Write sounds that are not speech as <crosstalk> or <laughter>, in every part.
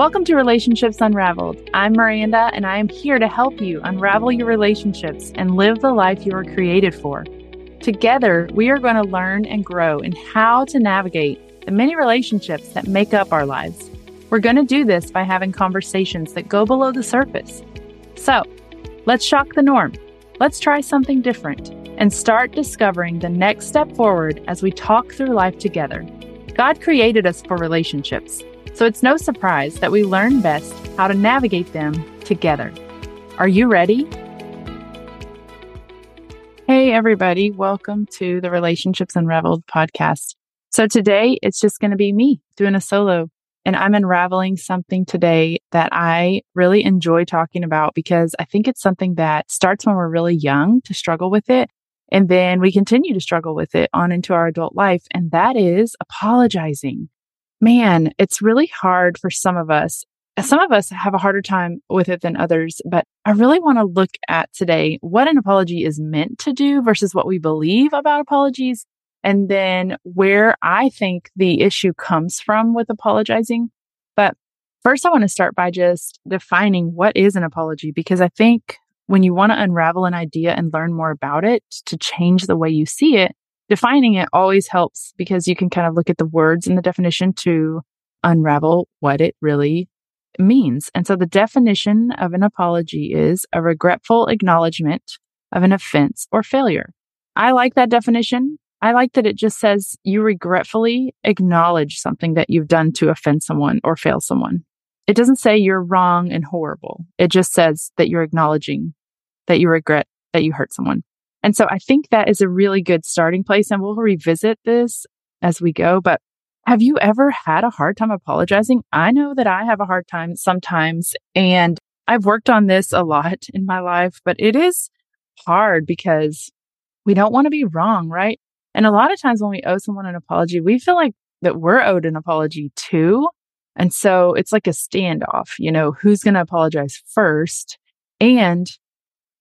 Welcome to Relationships Unraveled. I'm Maranda, and I am here to help you unravel your relationships and live the life you were created for. Together, we are going to learn and grow in how to navigate the many relationships that make up our lives. We're going to do this by having conversations that go below the surface. So, let's shock the norm. Let's try something different and start discovering the next step forward as we talk through life together. God created us for relationships. So it's no surprise that we learn best how to navigate them together. Are you ready? Hey, everybody. Welcome to the Relationships Unraveled podcast. So today it's just going to be me doing a solo and I'm unraveling something today that I really enjoy talking about because I think it's something that starts when we're really young to struggle with it. And then we continue to struggle with it on into our adult life. And that is apologizing man, it's really hard for some of us. Some of us have a harder time with it than others, but I really want to look at today what an apology is meant to do versus what we believe about apologies. And then where I think the issue comes from with apologizing. But first, I want to start by just defining what is an apology, because I think when you want to unravel an idea and learn more about it to change the way you see it, defining it always helps because you can kind of look at the words in the definition to unravel what it really means. And so the definition of an apology is a regretful acknowledgement of an offense or failure. I like that definition. I like that it just says you regretfully acknowledge something that you've done to offend someone or fail someone. It doesn't say you're wrong and horrible. It just says that you're acknowledging that you regret that you hurt someone. And so I think that is a really good starting place. And we'll revisit this as we go. But have you ever had a hard time apologizing? I know that I have a hard time sometimes. And I've worked on this a lot <laughs> in my life, but it is hard because we don't want to be wrong, right? And a lot of times when we owe someone an apology, we feel like that we're owed an apology too. And so it's like a standoff, you know, who's going to apologize first? And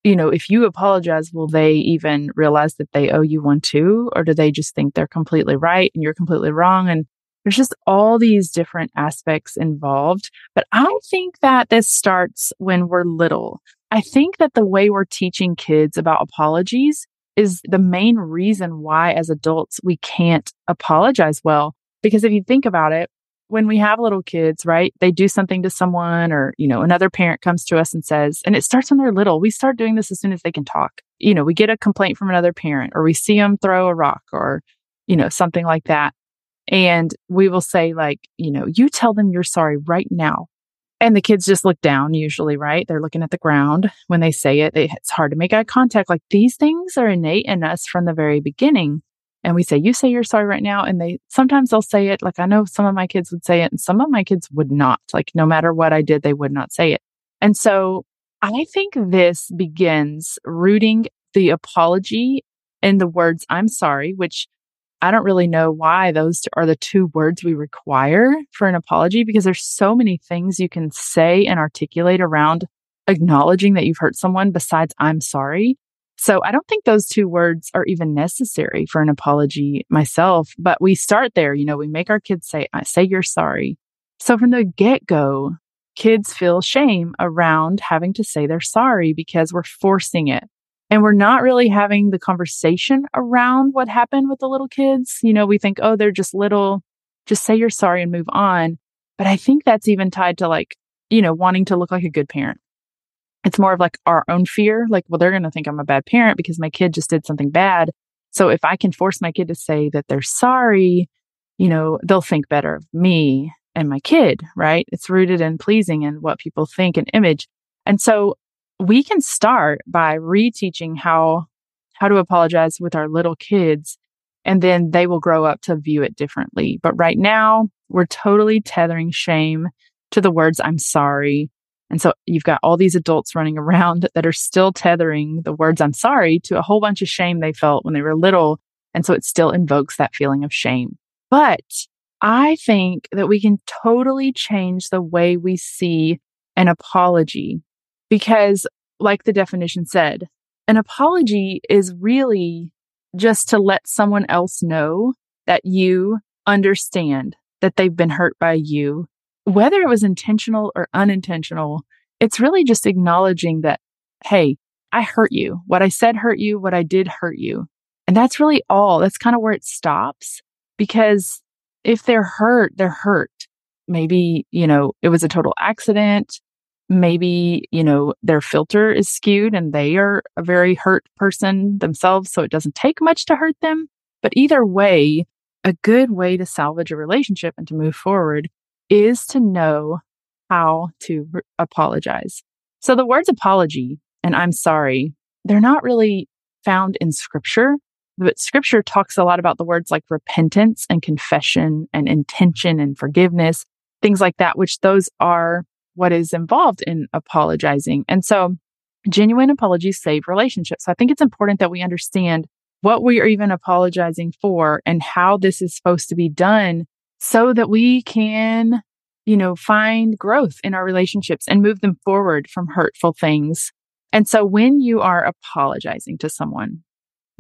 you know, if you apologize, will they even realize that they owe you one too? Or do they just think they're completely right and you're completely wrong? And there's just all these different aspects involved. But I think that this starts when we're little. I think that the way we're teaching kids about apologies is the main reason why, as adults, we can't apologize well. Because if you think about it, when we have little kids, right? They do something to someone or, you know, another parent comes to us and says, and it starts when they're little. We start doing this as soon as they can talk. You know, we get a complaint from another parent or we see them throw a rock or, you know, something like that. And we will say, like, you know, you tell them you're sorry right now. And the kids just look down, usually, right? They're looking at the ground when they say it. It's hard to make eye contact. Like these things are innate in us from the very beginning and we say, you say you're sorry right now. And they sometimes they'll say it. Like I know some of my kids would say it and some of my kids would not. Like no matter what I did, they would not say it. And so I think this begins rooting the apology in the words, I'm sorry, which I don't really know why those are the two words we require for an apology because there's so many things you can say and articulate around acknowledging that you've hurt someone besides I'm sorry. So I don't think those two words are even necessary for an apology myself, but we start there. You know, we make our kids say, I say you're sorry. So from the get go, kids feel shame around having to say they're sorry because we're forcing it. And we're not really having the conversation around what happened with the little kids. You know, we think, oh, they're just little, just say you're sorry and move on. But I think that's even tied to like, you know, wanting to look like a good parent it's more of like our own fear. Like, well, they're going to think I'm a bad parent because my kid just did something bad. So if I can force my kid to say that they're sorry, you know, they'll think better of me and my kid, right? It's rooted in pleasing and what people think and image. And so we can start by reteaching how how to apologize with our little kids and then they will grow up to view it differently. But right now, we're totally tethering shame to the words I'm sorry and so you've got all these adults running around <laughs> that are still tethering the words I'm sorry to a whole bunch of shame they felt when they were little. And so it still invokes that feeling of shame. But I think that we can totally change the way we see an apology because, like the definition said, an apology is really just to let someone else know that you understand that they've been hurt by you whether it was intentional or unintentional, it's really just acknowledging that, hey, I hurt you. What I said hurt you. What I did hurt you. And that's really all. That's kind of where it stops because if they're hurt, they're hurt. Maybe, you know, it was a total accident. Maybe, you know, their filter is skewed and they are a very hurt person themselves. So it doesn't take much to hurt them. But either way, a good way to salvage a relationship and to move forward is to know how to re- apologize. So the words apology and I'm sorry, they're not really found in scripture, but scripture talks a lot about the words like repentance and confession and intention and forgiveness, things like that, which those are what is involved in apologizing. And so genuine apologies save relationships. So I think it's important that we understand what we are even apologizing for and how this is supposed to be done so that we can, you know, find growth in our relationships and move them forward from hurtful things. And so when you are apologizing to someone,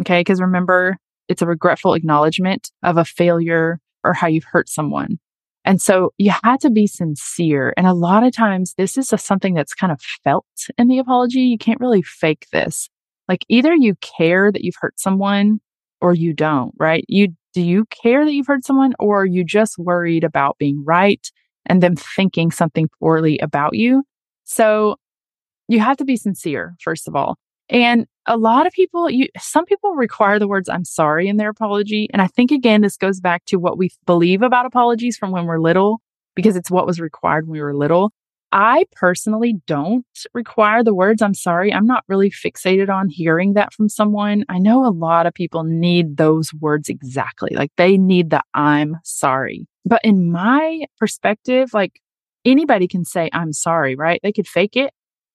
okay, because remember, it's a regretful acknowledgement of a failure or how you've hurt someone. And so you had to be sincere. And a lot of times this is a, something that's kind of felt in the apology. You can't really fake this. Like either you care that you've hurt someone or you don't, right? You do you care that you've hurt someone or are you just worried about being right and them thinking something poorly about you? So you have to be sincere, first of all. And a lot of people, you, some people require the words, I'm sorry in their apology. And I think again, this goes back to what we believe about apologies from when we're little, because it's what was required when we were little. I personally don't require the words, I'm sorry. I'm not really fixated on hearing that from someone. I know a lot of people need those words exactly. Like they need the I'm sorry. But in my perspective, like anybody can say, I'm sorry, right? They could fake it.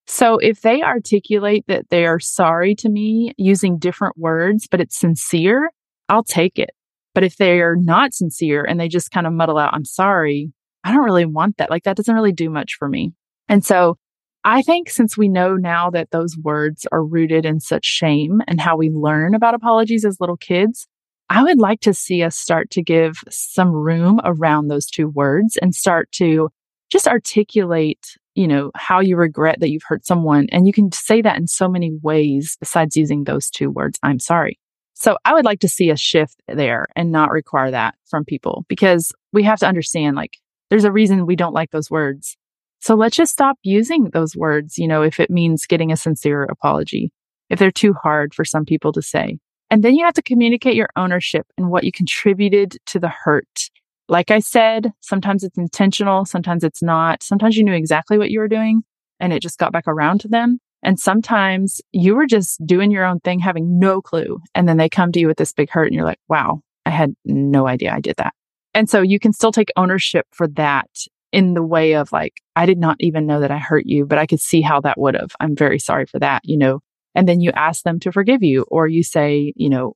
So if they articulate that they are sorry to me using different words, but it's sincere, I'll take it. But if they are not sincere and they just kind of muddle out, I'm sorry, I don't really want that. Like that doesn't really do much for me. And so I think since we know now that those words are rooted in such shame and how we learn about apologies as little kids, I would like to see us start to give some room around those two words and start to just articulate, you know, how you regret that you've hurt someone. And you can say that in so many ways besides using those two words, I'm sorry. So I would like to see a shift there and not require that from people because we have to understand like there's a reason we don't like those words. So let's just stop using those words, you know, if it means getting a sincere apology, if they're too hard for some people to say. And then you have to communicate your ownership and what you contributed to the hurt. Like I said, sometimes it's intentional, sometimes it's not. Sometimes you knew exactly what you were doing and it just got back around to them. And sometimes you were just doing your own thing, having no clue. And then they come to you with this big hurt and you're like, wow, I had no idea I did that. And so you can still take ownership for that in the way of like, I did not even know that I hurt you, but I could see how that would have. I'm very sorry for that, you know. And then you ask them to forgive you, or you say, you know,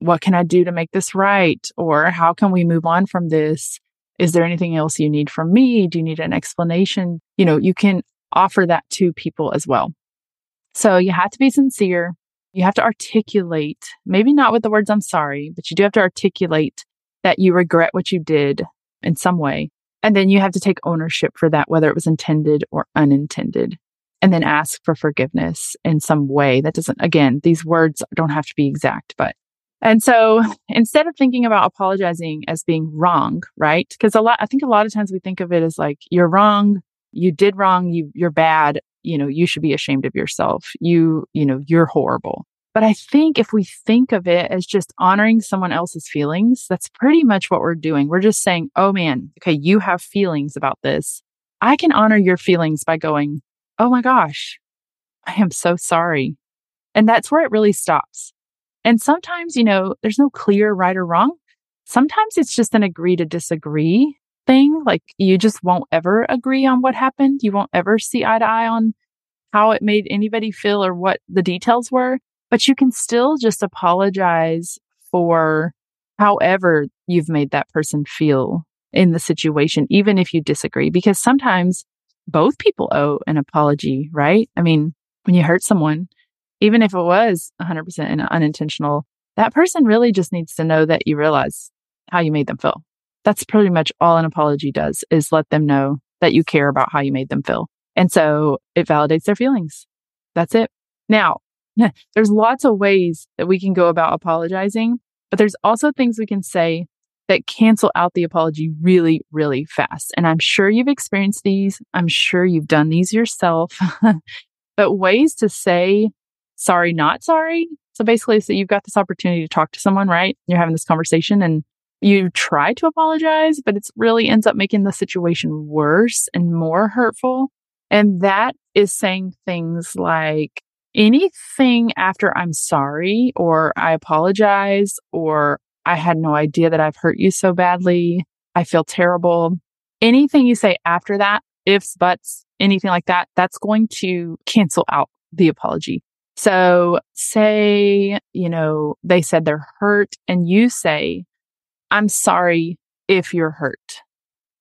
what can I do to make this right? Or how can we move on from this? Is there anything else you need from me? Do you need an explanation? You know, you can offer that to people as well. So you have to be sincere. You have to articulate, maybe not with the words, I'm sorry, but you do have to articulate that you regret what you did in some way. And then you have to take ownership for that, whether it was intended or unintended. And then ask for forgiveness in some way. That doesn't, again, these words don't have to be exact, but. And so instead of thinking about apologizing as being wrong, right? Because a lot, I think a lot of times we think of it as like, you're wrong, you did wrong, you, you're bad, you know, you should be ashamed of yourself. You, you know, you're horrible. But I think if we think of it as just honoring someone else's feelings, that's pretty much what we're doing. We're just saying, oh man, okay, you have feelings about this. I can honor your feelings by going, oh my gosh, I am so sorry. And that's where it really stops. And sometimes, you know, there's no clear right or wrong. Sometimes it's just an agree to disagree thing. Like you just won't ever agree on what happened. You won't ever see eye to eye on how it made anybody feel or what the details were but you can still just apologize for however you've made that person feel in the situation, even if you disagree, because sometimes both people owe an apology, right? I mean, when you hurt someone, even if it was 100% unintentional, that person really just needs to know that you realize how you made them feel. That's pretty much all an apology does is let them know that you care about how you made them feel. And so it validates their feelings. That's it. Now, <laughs> there's lots of ways that we can go about apologizing, but there's also things we can say that cancel out the apology really, really fast. And I'm sure you've experienced these. I'm sure you've done these yourself. <laughs> but ways to say sorry, not sorry. So basically, so you've got this opportunity to talk to someone, right? You're having this conversation and you try to apologize, but it really ends up making the situation worse and more hurtful. And that is saying things like, anything after I'm sorry or I apologize or I had no idea that I've hurt you so badly. I feel terrible. Anything you say after that, ifs, buts, anything like that, that's going to cancel out the apology. So say, you know, they said they're hurt and you say, I'm sorry if you're hurt.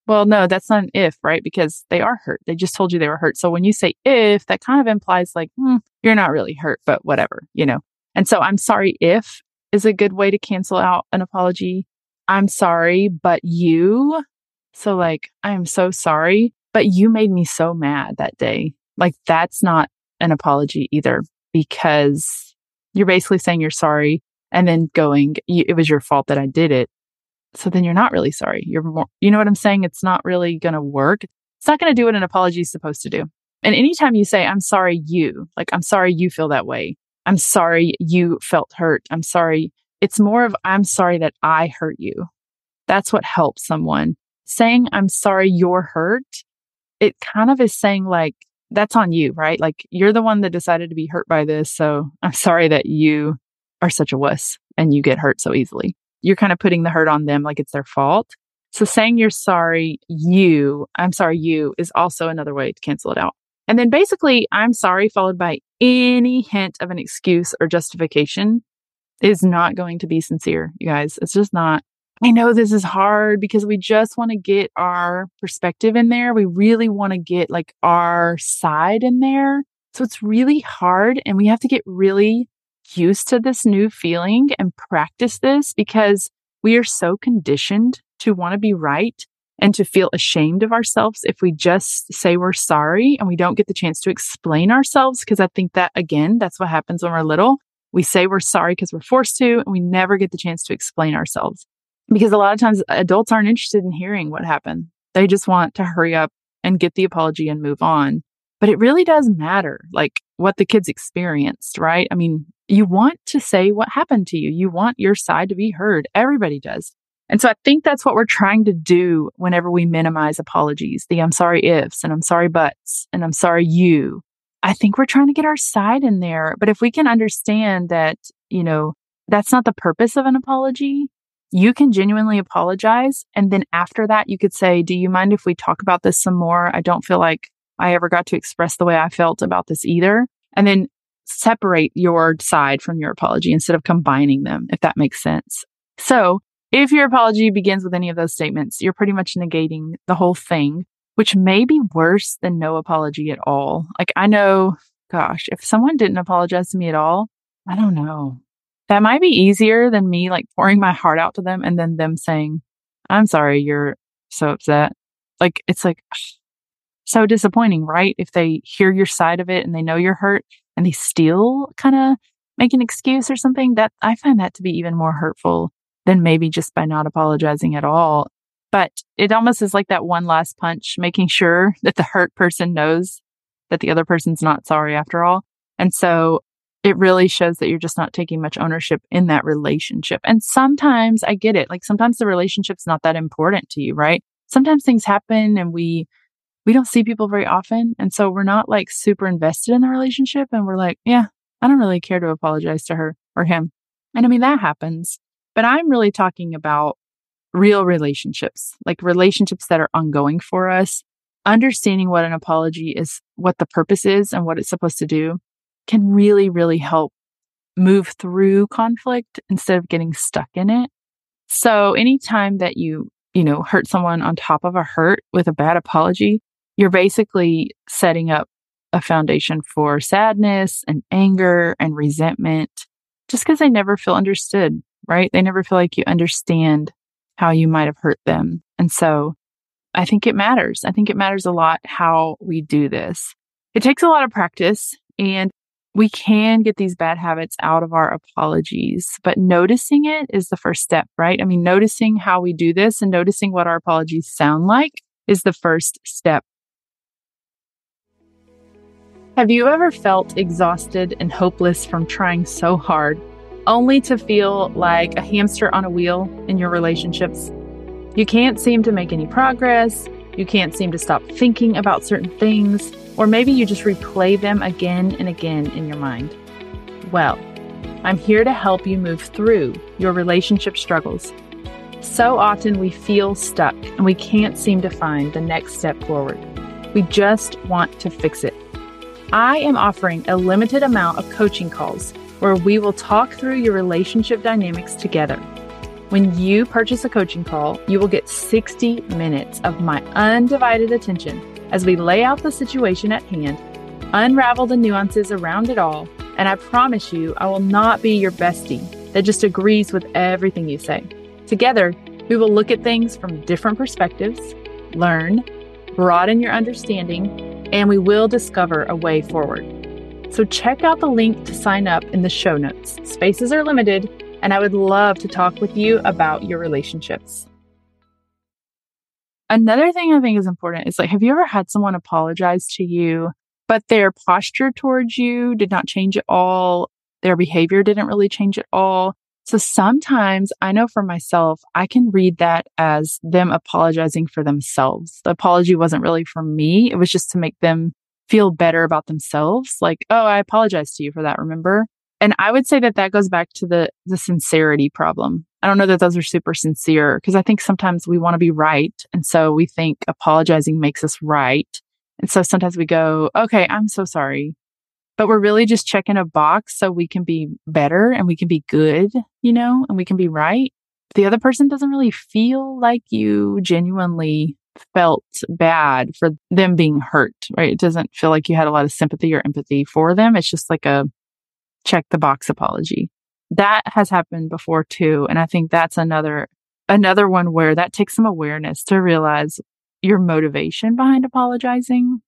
Well, no, that's not an if, right? Because they are hurt. They just told you they were hurt. So when you say if, that kind of implies like, hmm, you're not really hurt, but whatever, you know? And so I'm sorry if is a good way to cancel out an apology. I'm sorry, but you. So like, I am so sorry, but you made me so mad that day. Like that's not an apology either because you're basically saying you're sorry and then going, it was your fault that I did it. So then you're not really sorry. You're more, you know what I'm saying? It's not really going to work. It's not going to do what an apology is supposed to do. And anytime you say, I'm sorry, you, like, I'm sorry you feel that way. I'm sorry you felt hurt. I'm sorry. It's more of, I'm sorry that I hurt you. That's what helps someone. Saying, I'm sorry you're hurt, it kind of is saying, like, that's on you, right? Like, you're the one that decided to be hurt by this. So I'm sorry that you are such a wuss and you get hurt so easily you're kind of putting the hurt on them like it's their fault. So saying you're sorry, you, I'm sorry, you is also another way to cancel it out. And then basically, I'm sorry followed by any hint of an excuse or justification is not going to be sincere, you guys. It's just not. I know this is hard because we just want to get our perspective in there. We really want to get like our side in there. So it's really hard and we have to get really used to this new feeling and practice this because we are so conditioned to want to be right and to feel ashamed of ourselves if we just say we're sorry and we don't get the chance to explain ourselves. Because I think that, again, that's what happens when we're little. We say we're sorry because we're forced to, and we never get the chance to explain ourselves. Because a lot of times adults aren't interested in hearing what happened. They just want to hurry up and get the apology and move on. But it really does matter, like what the kids experienced, right? I mean, you want to say what happened to you. You want your side to be heard. Everybody does. And so I think that's what we're trying to do whenever we minimize apologies, the I'm sorry ifs and I'm sorry buts and I'm sorry you. I think we're trying to get our side in there. But if we can understand that, you know, that's not the purpose of an apology, you can genuinely apologize. And then after that, you could say, Do you mind if we talk about this some more? I don't feel like I ever got to express the way I felt about this either. And then separate your side from your apology instead of combining them, if that makes sense. So if your apology begins with any of those statements, you're pretty much negating the whole thing, which may be worse than no apology at all. Like I know, gosh, if someone didn't apologize to me at all, I don't know. That might be easier than me like pouring my heart out to them and then them saying, I'm sorry, you're so upset. Like it's like <sighs> so disappointing, right? If they hear your side of it and they know you're hurt and they still kind of make an excuse or something, that I find that to be even more hurtful than maybe just by not apologizing at all. But it almost is like that one last punch, making sure <laughs> that the hurt person knows that the other person's not sorry after all. And so it really shows that you're just not taking much ownership in that relationship. And sometimes I get it. Like sometimes the relationship's not that important to you, right? Sometimes things happen and we we don't see people very often. And so we're not like super invested in the relationship. And we're like, yeah, I don't really care to apologize to her or him. And I mean, that happens. But I'm really talking about real relationships, like relationships that are ongoing for us. Understanding what an apology is, what the purpose is, and what it's supposed to do can really, really help move through conflict instead of getting stuck in it. So anytime that you, you know, hurt someone on top of a hurt with a bad apology, you're basically setting up a foundation for sadness and anger and resentment just because they never feel understood, right? They never feel like you understand how you might have hurt them. And so I think it matters. I think it matters a lot how we do this. It takes a lot of practice and we can get these bad habits out of our apologies, but noticing it is the first step, right? I mean, noticing how we do this and noticing what our apologies sound like is the first step. Have you ever felt exhausted and hopeless from trying so hard, only to feel like a hamster on a wheel in your relationships? You can't seem to make any progress. You can't seem to stop thinking about certain things, or maybe you just replay them again and again in your mind. Well, I'm here to help you move through your relationship struggles. So often we feel stuck and we can't seem to find the next step forward. We just want to fix it. I am offering a limited amount of coaching calls where we will talk through your relationship dynamics together. When you purchase a coaching call, you will get 60 minutes of my undivided attention as we lay out the situation at hand, unravel the nuances around it all, and I promise you, I will not be your bestie that just agrees with everything you say. Together, we will look at things from different perspectives, learn, broaden your understanding, and we will discover a way forward. So check out the link to sign up in the show notes. Spaces are limited, and I would love to talk with you about your relationships. Another thing I think is important is like, have you ever had someone apologize to you, but their posture towards you did not change at all? Their behavior didn't really change at all. So sometimes I know for myself, I can read that as them apologizing for themselves. The apology wasn't really for me. It was just to make them feel better about themselves. Like, oh, I apologize to you for that. Remember? And I would say that that goes back to the, the sincerity problem. I don't know that those are super sincere because I think sometimes we want to be right. And so we think apologizing makes us right. And so sometimes we go, okay, I'm so sorry. But we're really just checking a box so we can be better and we can be good, you know, and we can be right. The other person doesn't really feel like you genuinely felt bad for them being hurt, right? It doesn't feel like you had a lot of sympathy or empathy for them. It's just like a check the box apology that has happened before too. And I think that's another, another one where that takes some awareness to realize your motivation behind apologizing.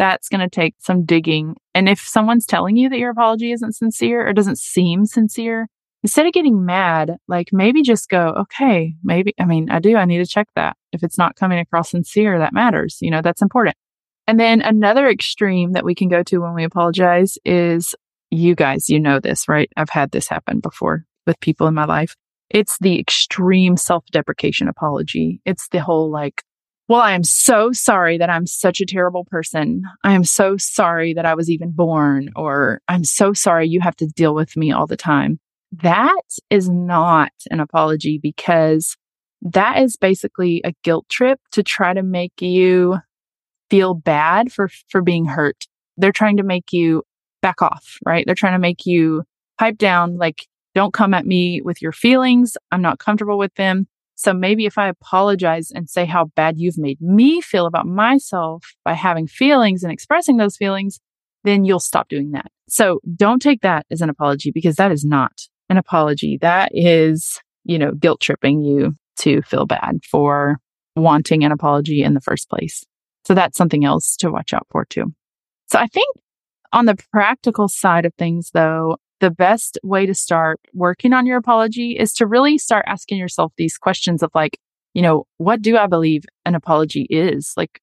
That's going to take some digging. And if someone's telling you that your apology isn't sincere or doesn't seem sincere, instead of getting mad, like maybe just go, okay, maybe, I mean, I do, I need to check that. If it's not coming across sincere, that matters. You know, that's important. And then another extreme that we can go to when we apologize is you guys, you know this, right? I've had this happen before with people in my life. It's the extreme self deprecation apology. It's the whole like, well, I am so sorry that I'm such a terrible person. I am so sorry that I was even born, or I'm so sorry you have to deal with me all the time. That is not an apology because that is basically a guilt trip to try to make you feel bad for, for being hurt. They're trying to make you back off, right? They're trying to make you pipe down, like, don't come at me with your feelings. I'm not comfortable with them. So maybe if I apologize and say how bad you've made me feel about myself by having feelings and expressing those feelings, then you'll stop doing that. So don't take that as an apology because that is not an apology. That is, you know, guilt tripping you to feel bad for wanting an apology in the first place. So that's something else to watch out for too. So I think on the practical side of things, though, the best way to start working on your apology is to really start asking yourself these questions of like, you know, what do I believe an apology is? Like,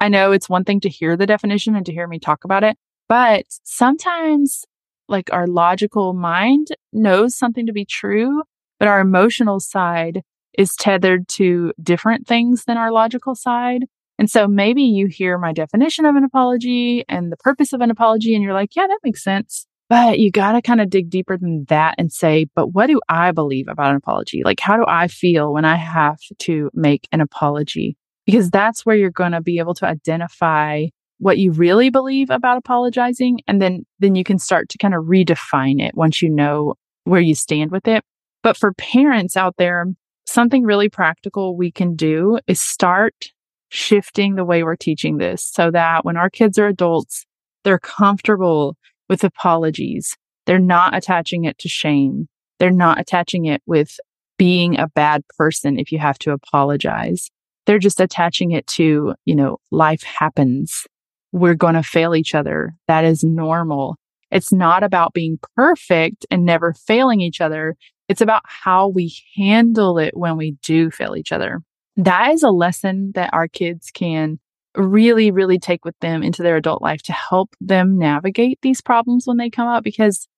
I know it's one thing to hear the definition and to hear me talk about it, but sometimes like our logical mind knows something to be true, but our emotional side is tethered to different things than our logical side. And so maybe you hear my definition of an apology and the purpose of an apology, and you're like, yeah, that makes sense. But you got to kind of dig deeper than that and say, but what do I believe about an apology? Like, how do I feel when I have to make an apology? Because that's where you're going to be able to identify what you really believe about apologizing. And then, then you can start to kind of redefine it once you know where you stand with it. But for parents out there, something really practical we can do is start shifting the way we're teaching this so that when our kids are adults, they're comfortable with apologies. They're not attaching it to shame. They're not attaching it with being a bad person if you have to apologize. they're just attaching it to, you know, life happens. We're going to fail each other. That is normal. It's not about being perfect and never failing each other. It's about how we handle it when we do fail each other. That is a lesson that our kids can really, really take with them into their adult life to help them navigate these problems when they come up. Because,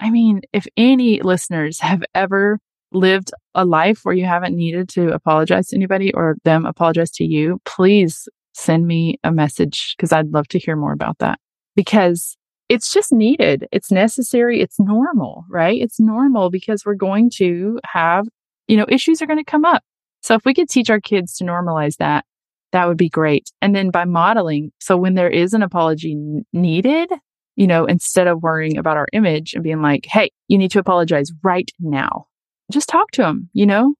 I mean, if any listeners have ever lived a life where you haven't needed to apologize to anybody or them apologize to you, please send me a message because I'd love to hear more about that. Because it's just needed. It's necessary. It's normal, right? It's normal because we're going to have, you know, issues are going to come up. So if we could teach our kids to normalize that, that would be great. And then by modeling, so when there is an apology needed, you know, instead of worrying about our image and being like, Hey, you need to apologize right now. Just talk to them, you know,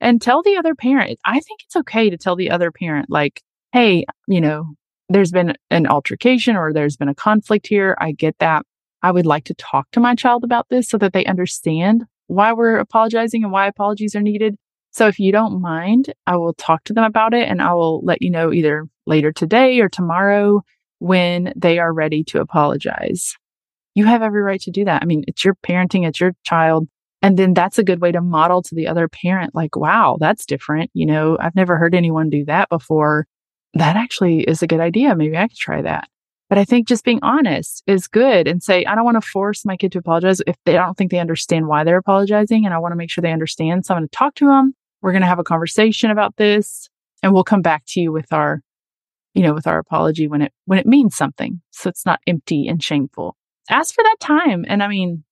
and tell the other parent. I think it's okay to tell the other parent, like, Hey, you know, there's been an altercation or there's been a conflict here. I get that. I would like to talk to my child about this so that they understand why we're apologizing and why apologies are needed. So if you don't mind, I will talk to them about it and I will let you know either later today or tomorrow when they are ready to apologize. You have every right to do that. I mean, it's your parenting, it's your child. And then that's a good way to model to the other parent, like, wow, that's different. You know, I've never heard anyone do that before that actually is a good idea. Maybe I could try that. But I think just being honest is good and say, I don't want to force my kid to apologize if they don't think they understand why they're apologizing. And I want to make sure they understand. So I'm going to talk to them. We're going to have a conversation about this and we'll come back to you with our, you know, with our apology when it, when it means something. So it's not empty and shameful. Ask for that time. And I mean,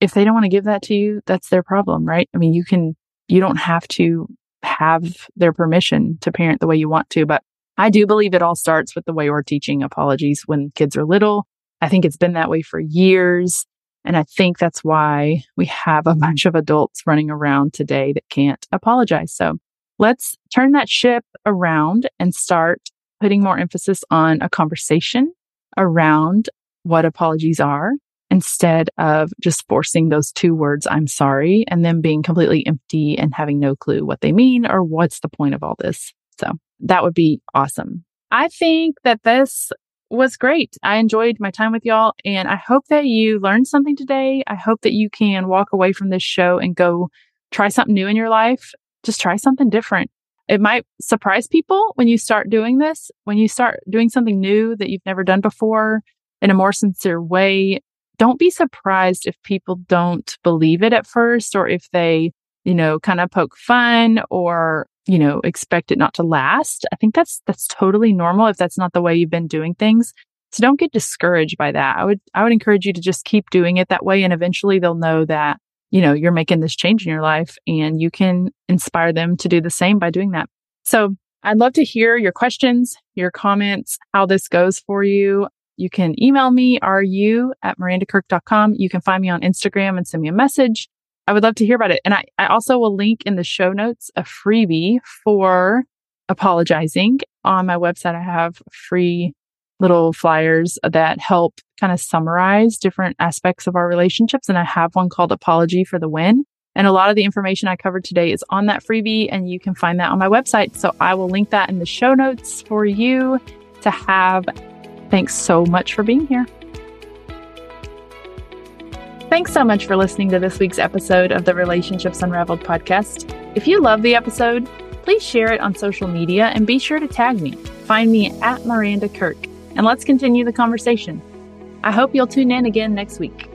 if they don't want to give that to you, that's their problem, right? I mean, you can, you don't have to have their permission to parent the way you want to, but I do believe it all starts with the way we're teaching apologies when kids are little. I think it's been that way for years. And I think that's why we have a <laughs> bunch of adults running around today that can't apologize. So let's turn that ship around and start putting more emphasis on a conversation around what apologies are instead of just forcing those two words, I'm sorry, and then being completely empty and having no clue what they mean or what's the point of all this. So that would be awesome. I think that this was great. I enjoyed my time with y'all and I hope that you learned something today. I hope that you can walk away from this show and go try something new in your life. Just try something different. It might surprise people when you start doing this, when you start doing something new that you've never done before in a more sincere way. Don't be surprised if people don't believe it at first or if they, you know, kind of poke fun or you know, expect it not to last. I think that's, that's totally normal if that's not the way you've been doing things. So don't get discouraged by that. I would, I would encourage you to just keep doing it that way. And eventually they'll know that, you know, you're making this change in your life and you can inspire them to do the same by doing that. So I'd love to hear your questions, your comments, how this goes for you. You can email me, ru at marandakirk.com. You can find me on Instagram and send me a message. I would love to hear about it. And I, I also will link in the show notes a freebie for apologizing. On my website, I have free little flyers that help kind of summarize different aspects of our relationships. And I have one called Apology for the Win. And a lot of the information I covered today is on that freebie, and you can find that on my website. So I will link that in the show notes for you to have. Thanks so much for being here. Thanks so much for listening to this week's episode of the Relationships Unraveled podcast. If you love the episode, please share it on social media and be sure to tag me. Find me at Maranda Kirk and let's continue the conversation. I hope you'll tune in again next week.